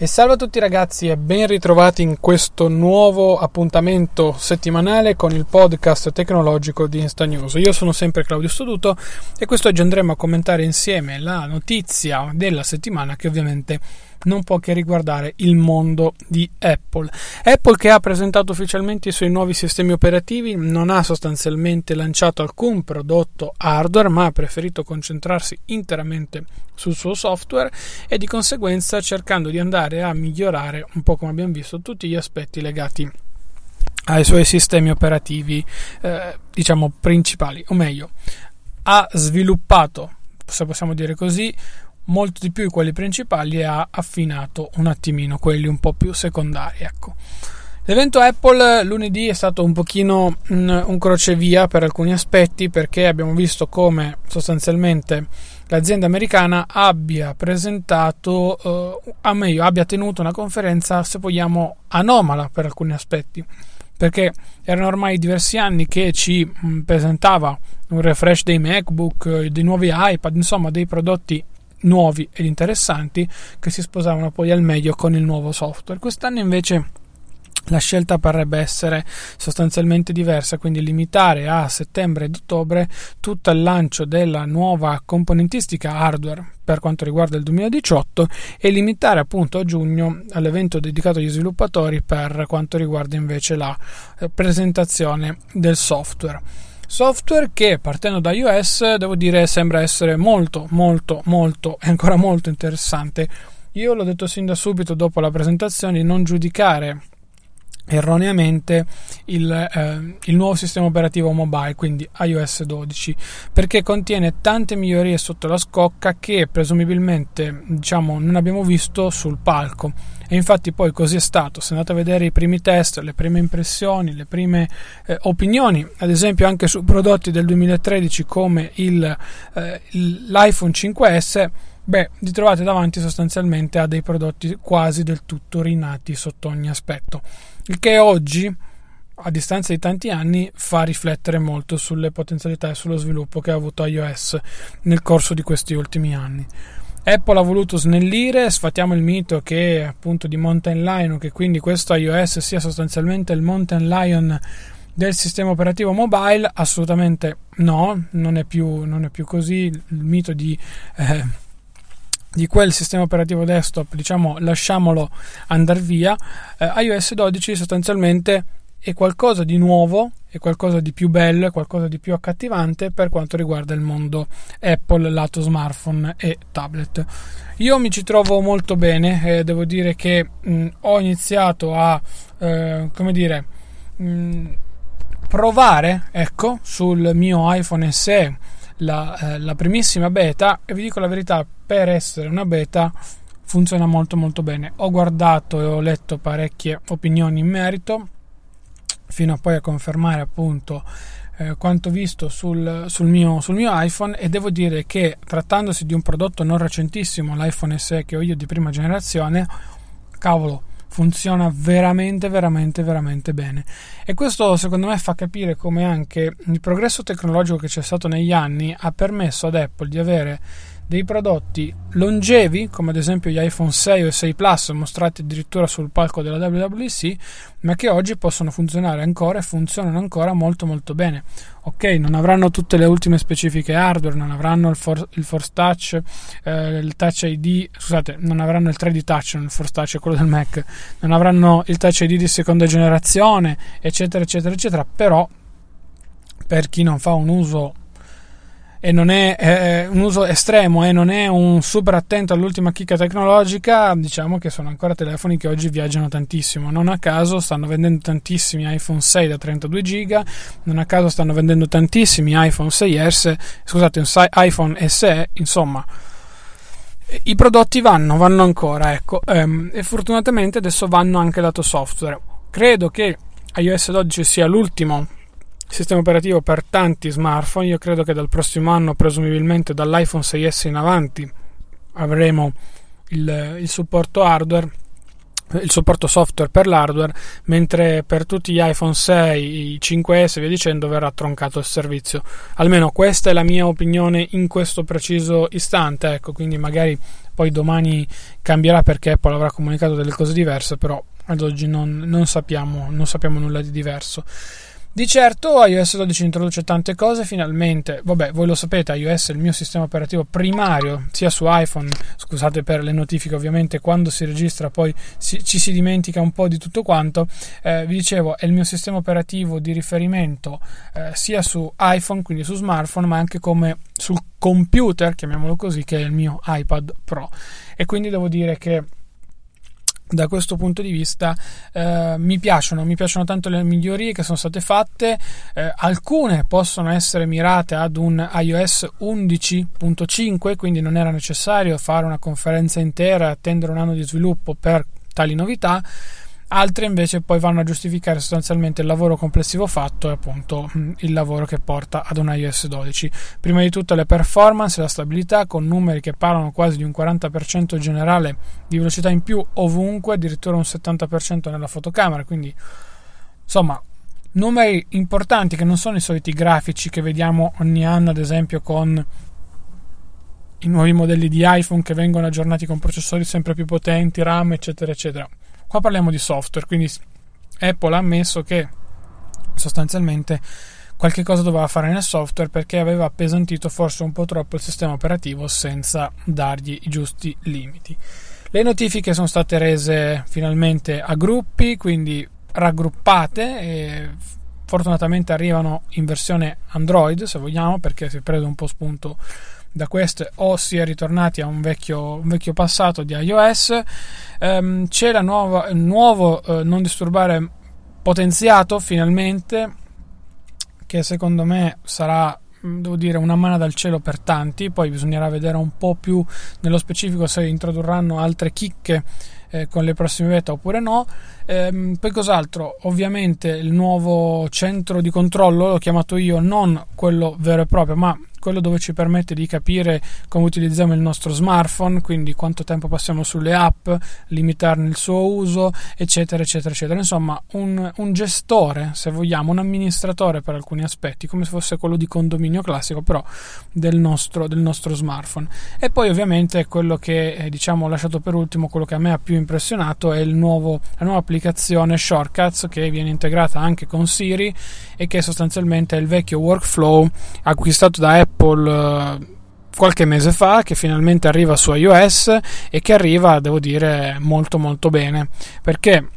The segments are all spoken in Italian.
E salve a tutti ragazzi e ben ritrovati in questo nuovo appuntamento settimanale con il podcast tecnologico di Insta News. Io sono sempre Claudio Stoduto e quest'oggi andremo a commentare insieme la notizia della settimana che ovviamente non può che riguardare il mondo di Apple. Apple che ha presentato ufficialmente i suoi nuovi sistemi operativi non ha sostanzialmente lanciato alcun prodotto hardware ma ha preferito concentrarsi interamente sul suo software e di conseguenza cercando di andare a migliorare un po' come abbiamo visto tutti gli aspetti legati ai suoi sistemi operativi eh, diciamo principali o meglio ha sviluppato se possiamo dire così molto di più di quelli principali e ha affinato un attimino quelli un po' più secondari. Ecco. L'evento Apple lunedì è stato un pochino un, un crocevia per alcuni aspetti perché abbiamo visto come sostanzialmente l'azienda americana abbia presentato, eh, a meglio, abbia tenuto una conferenza, se vogliamo, anomala per alcuni aspetti perché erano ormai diversi anni che ci mh, presentava un refresh dei MacBook, dei nuovi iPad, insomma dei prodotti nuovi ed interessanti che si sposavano poi al meglio con il nuovo software. Quest'anno invece la scelta parrebbe essere sostanzialmente diversa, quindi limitare a settembre ed ottobre tutto il lancio della nuova componentistica hardware per quanto riguarda il 2018 e limitare appunto a giugno all'evento dedicato agli sviluppatori per quanto riguarda invece la eh, presentazione del software software che partendo da iOS devo dire sembra essere molto molto molto e ancora molto interessante. Io l'ho detto sin da subito dopo la presentazione di non giudicare erroneamente il, eh, il, nuovo sistema operativo mobile, quindi iOS 12, perché contiene tante migliorie sotto la scocca che presumibilmente diciamo, non abbiamo visto sul palco. E infatti poi così è stato. Se andate a vedere i primi test, le prime impressioni, le prime eh, opinioni, ad esempio anche su prodotti del 2013 come il, eh, l'iPhone 5S, beh, vi trovate davanti sostanzialmente a dei prodotti quasi del tutto rinati sotto ogni aspetto. Il che oggi, a distanza di tanti anni, fa riflettere molto sulle potenzialità e sullo sviluppo che ha avuto iOS nel corso di questi ultimi anni. Apple ha voluto snellire, sfatiamo il mito che appunto di Mountain Lion, che quindi questo iOS sia sostanzialmente il Mountain Lion del sistema operativo mobile, assolutamente no, non è più, non è più così, il mito di... Eh, di quel sistema operativo desktop, diciamo, lasciamolo andare via, eh, iOS 12 sostanzialmente è qualcosa di nuovo, è qualcosa di più bello, è qualcosa di più accattivante per quanto riguarda il mondo Apple lato smartphone e tablet. Io mi ci trovo molto bene, eh, devo dire che mh, ho iniziato a, eh, come dire, mh, provare, ecco, sul mio iPhone SE la, eh, la primissima beta e vi dico la verità, per essere una beta funziona molto molto bene. Ho guardato e ho letto parecchie opinioni in merito fino a poi a confermare appunto eh, quanto visto sul, sul, mio, sul, mio, iPhone e devo dire che trattandosi di un prodotto non recentissimo, l'iPhone SE che ho io di prima generazione, cavolo, funziona veramente veramente veramente bene. E questo secondo me fa capire come anche il progresso tecnologico che c'è stato negli anni ha permesso ad Apple di avere dei prodotti longevi, come ad esempio gli iPhone 6 o 6 Plus mostrati addirittura sul palco della WWDC, ma che oggi possono funzionare ancora e funzionano ancora molto molto bene. Ok, non avranno tutte le ultime specifiche hardware, non avranno il, for- il Force Touch, eh, il Touch ID, scusate, non avranno il 3D Touch, il Force Touch è quello del Mac, non avranno il Touch ID di seconda generazione, eccetera, eccetera, eccetera, però per chi non fa un uso e non è eh, un uso estremo e non è un super attento all'ultima chicca tecnologica, diciamo che sono ancora telefoni che oggi viaggiano tantissimo. Non a caso stanno vendendo tantissimi iPhone 6 da 32 GB, non a caso stanno vendendo tantissimi iPhone 6S, scusate, iPhone SE, insomma. I prodotti vanno, vanno ancora, ecco, ehm, e fortunatamente adesso vanno anche lato software. Credo che iOS 12 sia l'ultimo sistema operativo per tanti smartphone. Io credo che dal prossimo anno, presumibilmente dall'iPhone 6S in avanti, avremo il, il supporto hardware il supporto software per l'hardware, mentre per tutti gli iPhone 6, i 5S e via dicendo verrà troncato il servizio. Almeno questa è la mia opinione in questo preciso istante, ecco, quindi magari poi domani cambierà perché Apple avrà comunicato delle cose diverse, però ad oggi non, non, sappiamo, non sappiamo nulla di diverso. Di certo iOS 12 introduce tante cose finalmente, vabbè voi lo sapete iOS è il mio sistema operativo primario sia su iPhone, scusate per le notifiche ovviamente quando si registra poi si, ci si dimentica un po' di tutto quanto, eh, vi dicevo è il mio sistema operativo di riferimento eh, sia su iPhone quindi su smartphone ma anche come sul computer chiamiamolo così che è il mio iPad Pro. E quindi devo dire che da questo punto di vista eh, mi piacciono, mi piacciono tanto le migliorie che sono state fatte, eh, alcune possono essere mirate ad un iOS 11.5, quindi non era necessario fare una conferenza intera e attendere un anno di sviluppo per tali novità altre invece poi vanno a giustificare sostanzialmente il lavoro complessivo fatto e appunto mm, il lavoro che porta ad un iOS 12. Prima di tutto le performance e la stabilità con numeri che parlano quasi di un 40% generale di velocità in più ovunque, addirittura un 70% nella fotocamera, quindi insomma numeri importanti che non sono i soliti grafici che vediamo ogni anno ad esempio con i nuovi modelli di iPhone che vengono aggiornati con processori sempre più potenti, RAM eccetera eccetera Qua parliamo di software, quindi Apple ha ammesso che sostanzialmente qualche cosa doveva fare nel software perché aveva appesantito forse un po' troppo il sistema operativo senza dargli i giusti limiti. Le notifiche sono state rese finalmente a gruppi, quindi raggruppate e fortunatamente arrivano in versione Android se vogliamo perché si è preso un po' spunto da queste o si è ritornati a un vecchio, un vecchio passato di iOS. Um, c'è il nuovo uh, non disturbare potenziato finalmente che secondo me sarà mm, devo dire una mano dal cielo per tanti. Poi bisognerà vedere un po' più nello specifico se introdurranno altre chicche eh, con le prossime beta oppure no. Ehm, poi cos'altro? Ovviamente il nuovo centro di controllo l'ho chiamato io non quello vero e proprio ma quello dove ci permette di capire come utilizziamo il nostro smartphone, quindi quanto tempo passiamo sulle app, limitarne il suo uso, eccetera, eccetera, eccetera. Insomma, un, un gestore, se vogliamo, un amministratore per alcuni aspetti, come se fosse quello di condominio classico, però del nostro, del nostro smartphone. E poi, ovviamente, quello che eh, diciamo ho lasciato per ultimo, quello che a me ha più impressionato è nuovo, la nuova applicazione Shortcuts che viene integrata anche con Siri e che sostanzialmente è il vecchio workflow acquistato da Apple Apple eh, qualche mese fa che finalmente arriva su iOS e che arriva, devo dire, molto molto bene. Perché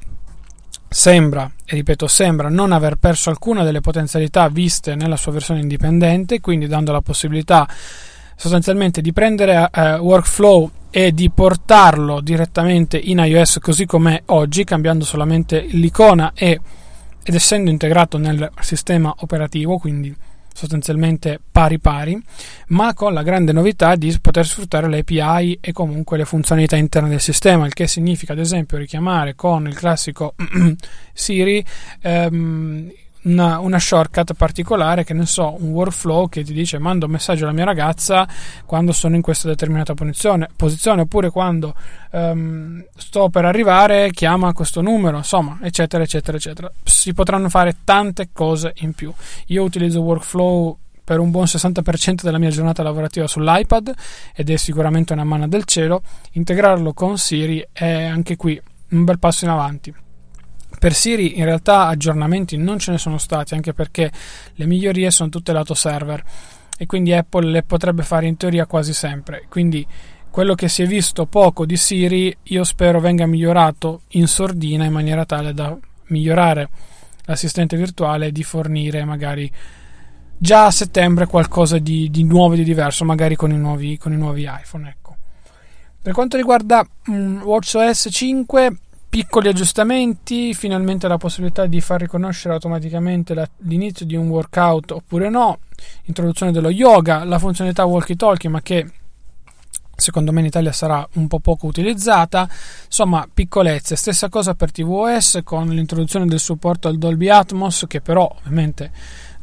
sembra, e ripeto sembra, non aver perso alcuna delle potenzialità viste nella sua versione indipendente, quindi dando la possibilità sostanzialmente di prendere uh, workflow e di portarlo direttamente in iOS così com'è oggi, cambiando solamente l'icona e, ed essendo integrato nel sistema operativo, quindi sostanzialmente pari pari, ma con la grande novità di poter sfruttare le API e comunque le funzionalità interne del sistema, il che significa ad esempio richiamare con il classico Siri ehm, una, una, shortcut particolare, che ne so, un workflow che ti dice mando un messaggio alla mia ragazza quando sono in questa determinata posizione, posizione oppure quando um, sto per arrivare, chiama questo numero, insomma, eccetera, eccetera, eccetera. Si potranno fare tante cose in più. Io utilizzo workflow per un buon 60% della mia giornata lavorativa sull'iPad ed è sicuramente una mano del cielo, integrarlo con Siri è anche qui un bel passo in avanti. Per Siri in realtà aggiornamenti non ce ne sono stati, anche perché le migliorie sono tutte lato server e quindi Apple le potrebbe fare in teoria quasi sempre. Quindi quello che si è visto poco di Siri io spero venga migliorato in sordina in maniera tale da migliorare l'assistente virtuale e di fornire magari già a settembre qualcosa di, di nuovo e di diverso, magari con i nuovi, con i nuovi iPhone. Ecco. Per quanto riguarda um, WatchOS 5, piccoli aggiustamenti, finalmente la possibilità di far riconoscere automaticamente la, l'inizio di un workout oppure no, introduzione dello yoga, la funzionalità walkie talkie ma che secondo me in Italia sarà un po' poco utilizzata. Insomma, piccolezze. Stessa cosa per tvOS con l'introduzione del supporto al Dolby Atmos, che però ovviamente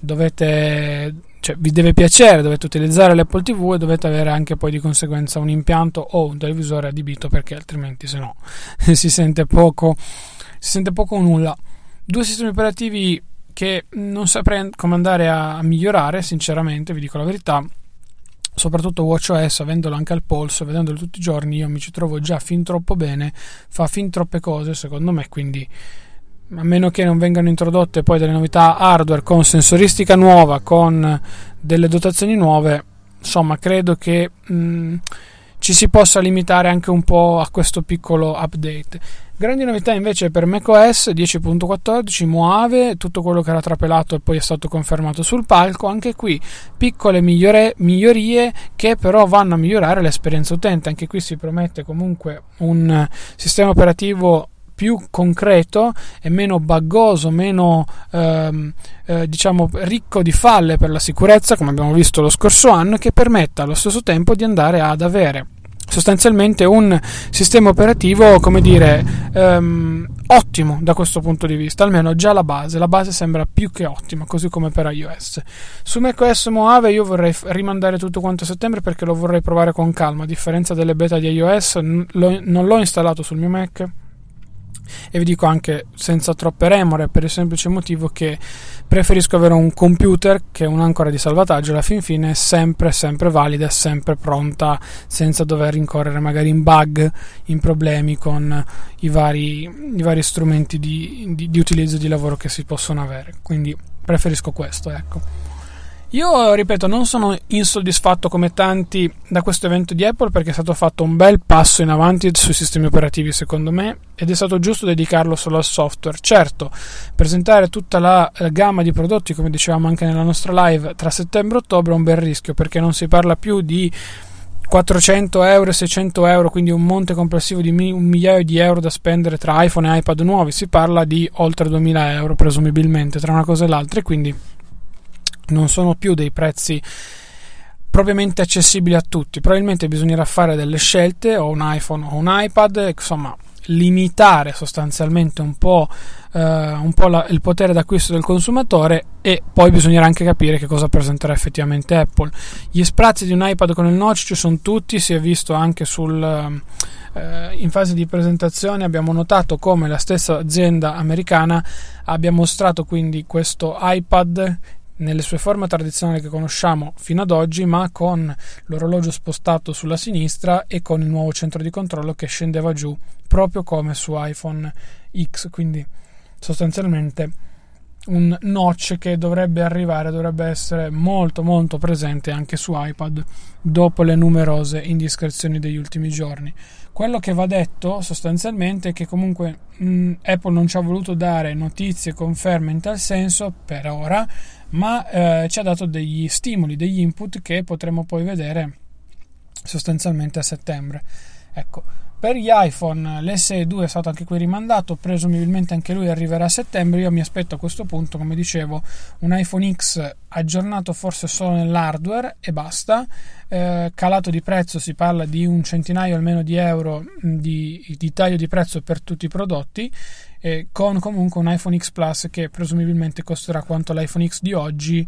dovete. Cioè, vi deve piacere, dovete utilizzare l'Apple TV e dovete avere anche poi di conseguenza un impianto o un televisore adibito perché altrimenti se no si sente poco si sente poco o nulla. Due sistemi operativi che non saprei come andare a migliorare, sinceramente, vi dico la verità soprattutto WatchOS, avendolo anche al polso, vedendolo tutti i giorni, io mi ci trovo già fin troppo bene, fa fin troppe cose secondo me, quindi a meno che non vengano introdotte poi delle novità hardware con sensoristica nuova, con delle dotazioni nuove, insomma credo che mh, mm, ci si possa limitare anche un po' a questo piccolo update. Grandi novità invece per macOS 10.14, Moave, tutto quello che era trapelato e poi è stato confermato sul palco, anche qui piccole migliore, migliorie che però vanno a migliorare l'esperienza utente, anche qui si promette comunque un sistema operativo più concreto e meno buggoso, meno ehm, eh, diciamo ricco di falle per la sicurezza, come abbiamo visto lo scorso anno, che permetta allo stesso tempo di andare ad avere sostanzialmente un sistema operativo, come dire, ehm, ottimo da questo punto di vista, almeno già la base, la base sembra più che ottima, così come per iOS. Su macOS Mojave io vorrei rimandare tutto quanto a settembre perché lo vorrei provare con calma, a differenza delle beta di iOS, non l'ho installato sul mio Mac e vi dico anche senza troppe remore per il semplice motivo che preferisco avere un computer che un'ancora di salvataggio alla fin fine è sempre sempre valida sempre pronta senza dover rincorrere magari in bug in problemi con i vari, i vari strumenti di, di, di utilizzo di lavoro che si possono avere. Quindi preferisco questo ecco io, ripeto, non sono insoddisfatto come tanti da questo evento di Apple perché è stato fatto un bel passo in avanti sui sistemi operativi, secondo me, ed è stato giusto dedicarlo solo al software. Certo, presentare tutta la, la gamma di prodotti, come dicevamo anche nella nostra live, tra settembre e ottobre è un bel rischio perché non si parla più di 400 euro e 600 euro, quindi un monte complessivo di un migliaio di euro da spendere tra iPhone e iPad nuovi, si parla di oltre 2000 euro presumibilmente tra una cosa e l'altra e quindi non sono più dei prezzi propriamente accessibili a tutti. Probabilmente bisognerà fare delle scelte, o un iPhone o un iPad, insomma, limitare sostanzialmente un po', eh, un po la, il potere d'acquisto del consumatore e poi bisognerà anche capire che cosa presenterà effettivamente Apple. Gli sprazzi di un iPad con il notch ci sono tutti, si è visto anche sul, eh, in fase di presentazione abbiamo notato come la stessa azienda americana abbia mostrato quindi questo iPad nelle sue forme tradizionali che conosciamo fino ad oggi, ma con l'orologio spostato sulla sinistra e con il nuovo centro di controllo che scendeva giù proprio come su iPhone X, quindi sostanzialmente un notch che dovrebbe arrivare, dovrebbe essere molto molto presente anche su iPad dopo le numerose indiscrezioni degli ultimi giorni. Quello che va detto sostanzialmente è che comunque mh, Apple non ci ha voluto dare notizie, conferme in tal senso per ora, ma eh, ci ha dato degli stimoli, degli input che potremo poi vedere sostanzialmente a settembre. Ecco, per gli iPhone l'SE2 è stato anche qui rimandato, presumibilmente anche lui arriverà a settembre. Io mi aspetto a questo punto, come dicevo, un iPhone X aggiornato forse solo nell'hardware e basta. Eh, calato di prezzo si parla di un centinaio almeno di euro di, di taglio di prezzo per tutti i prodotti, eh, con comunque un iPhone X Plus che presumibilmente costerà quanto l'iPhone X di oggi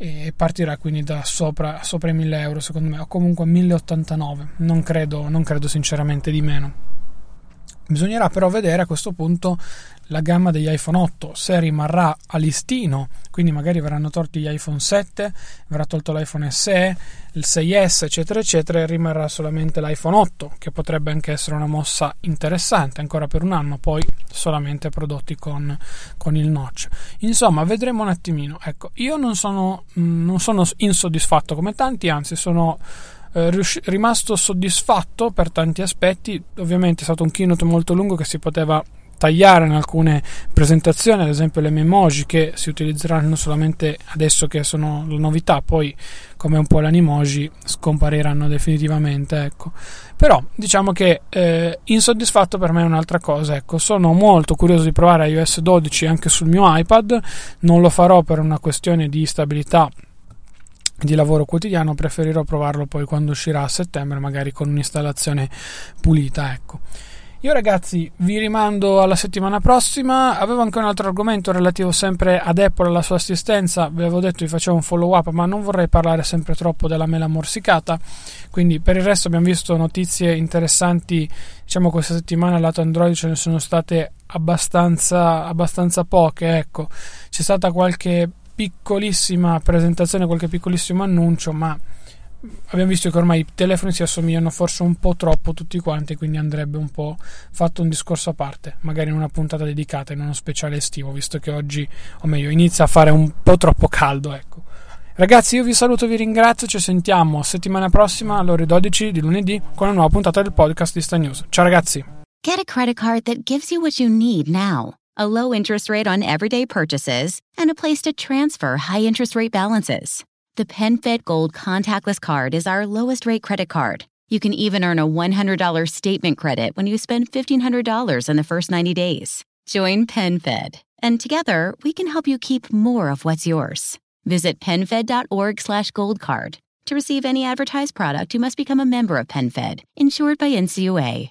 e partirà quindi da sopra, sopra i 1000 euro secondo me o comunque 1089 non credo, non credo sinceramente di meno. Bisognerà però vedere a questo punto la gamma degli iPhone 8 se rimarrà a listino, quindi magari verranno tolti gli iPhone 7, verrà tolto l'iPhone SE, il 6S, eccetera, eccetera, e rimarrà solamente l'iPhone 8, che potrebbe anche essere una mossa interessante ancora per un anno, poi solamente prodotti con, con il notch. Insomma, vedremo un attimino. Ecco, io non sono, mm, non sono insoddisfatto come tanti, anzi sono eh, rimasto soddisfatto per tanti aspetti. Ovviamente è stato un keynote molto lungo che si poteva tagliare in alcune presentazioni, ad esempio le memoji che si utilizzeranno solamente adesso che sono la novità, poi come un po' l'animoji scompariranno definitivamente, ecco. Però diciamo che eh, insoddisfatto per me è un'altra cosa, ecco, sono molto curioso di provare iOS 12 anche sul mio iPad, non lo farò per una questione di stabilità di lavoro quotidiano preferirò provarlo poi quando uscirà a settembre magari con un'installazione pulita ecco io ragazzi vi rimando alla settimana prossima. Avevo anche un altro argomento relativo sempre ad Apple e alla sua assistenza. Vi avevo detto vi facevo un follow up ma non vorrei parlare sempre troppo della mela morsicata. Quindi per il resto abbiamo visto notizie interessanti diciamo questa settimana. Lato Android ce ne sono state abbastanza, abbastanza poche ecco. C'è stata qualche piccolissima presentazione, qualche piccolissimo annuncio, ma abbiamo visto che ormai i telefoni si assomigliano forse un po' troppo tutti quanti, quindi andrebbe un po' fatto un discorso a parte, magari in una puntata dedicata, in uno speciale estivo, visto che oggi, o meglio, inizia a fare un po' troppo caldo, ecco. Ragazzi, io vi saluto vi ringrazio. Ci sentiamo settimana prossima alle ore 12 di lunedì con una nuova puntata del podcast di Sta News. Ciao ragazzi. Get a credit card that gives you what you need now. a low interest rate on everyday purchases, and a place to transfer high interest rate balances. The PenFed Gold Contactless Card is our lowest rate credit card. You can even earn a $100 statement credit when you spend $1,500 in the first 90 days. Join PenFed, and together we can help you keep more of what's yours. Visit PenFed.org slash gold card. To receive any advertised product, you must become a member of PenFed, insured by NCUA.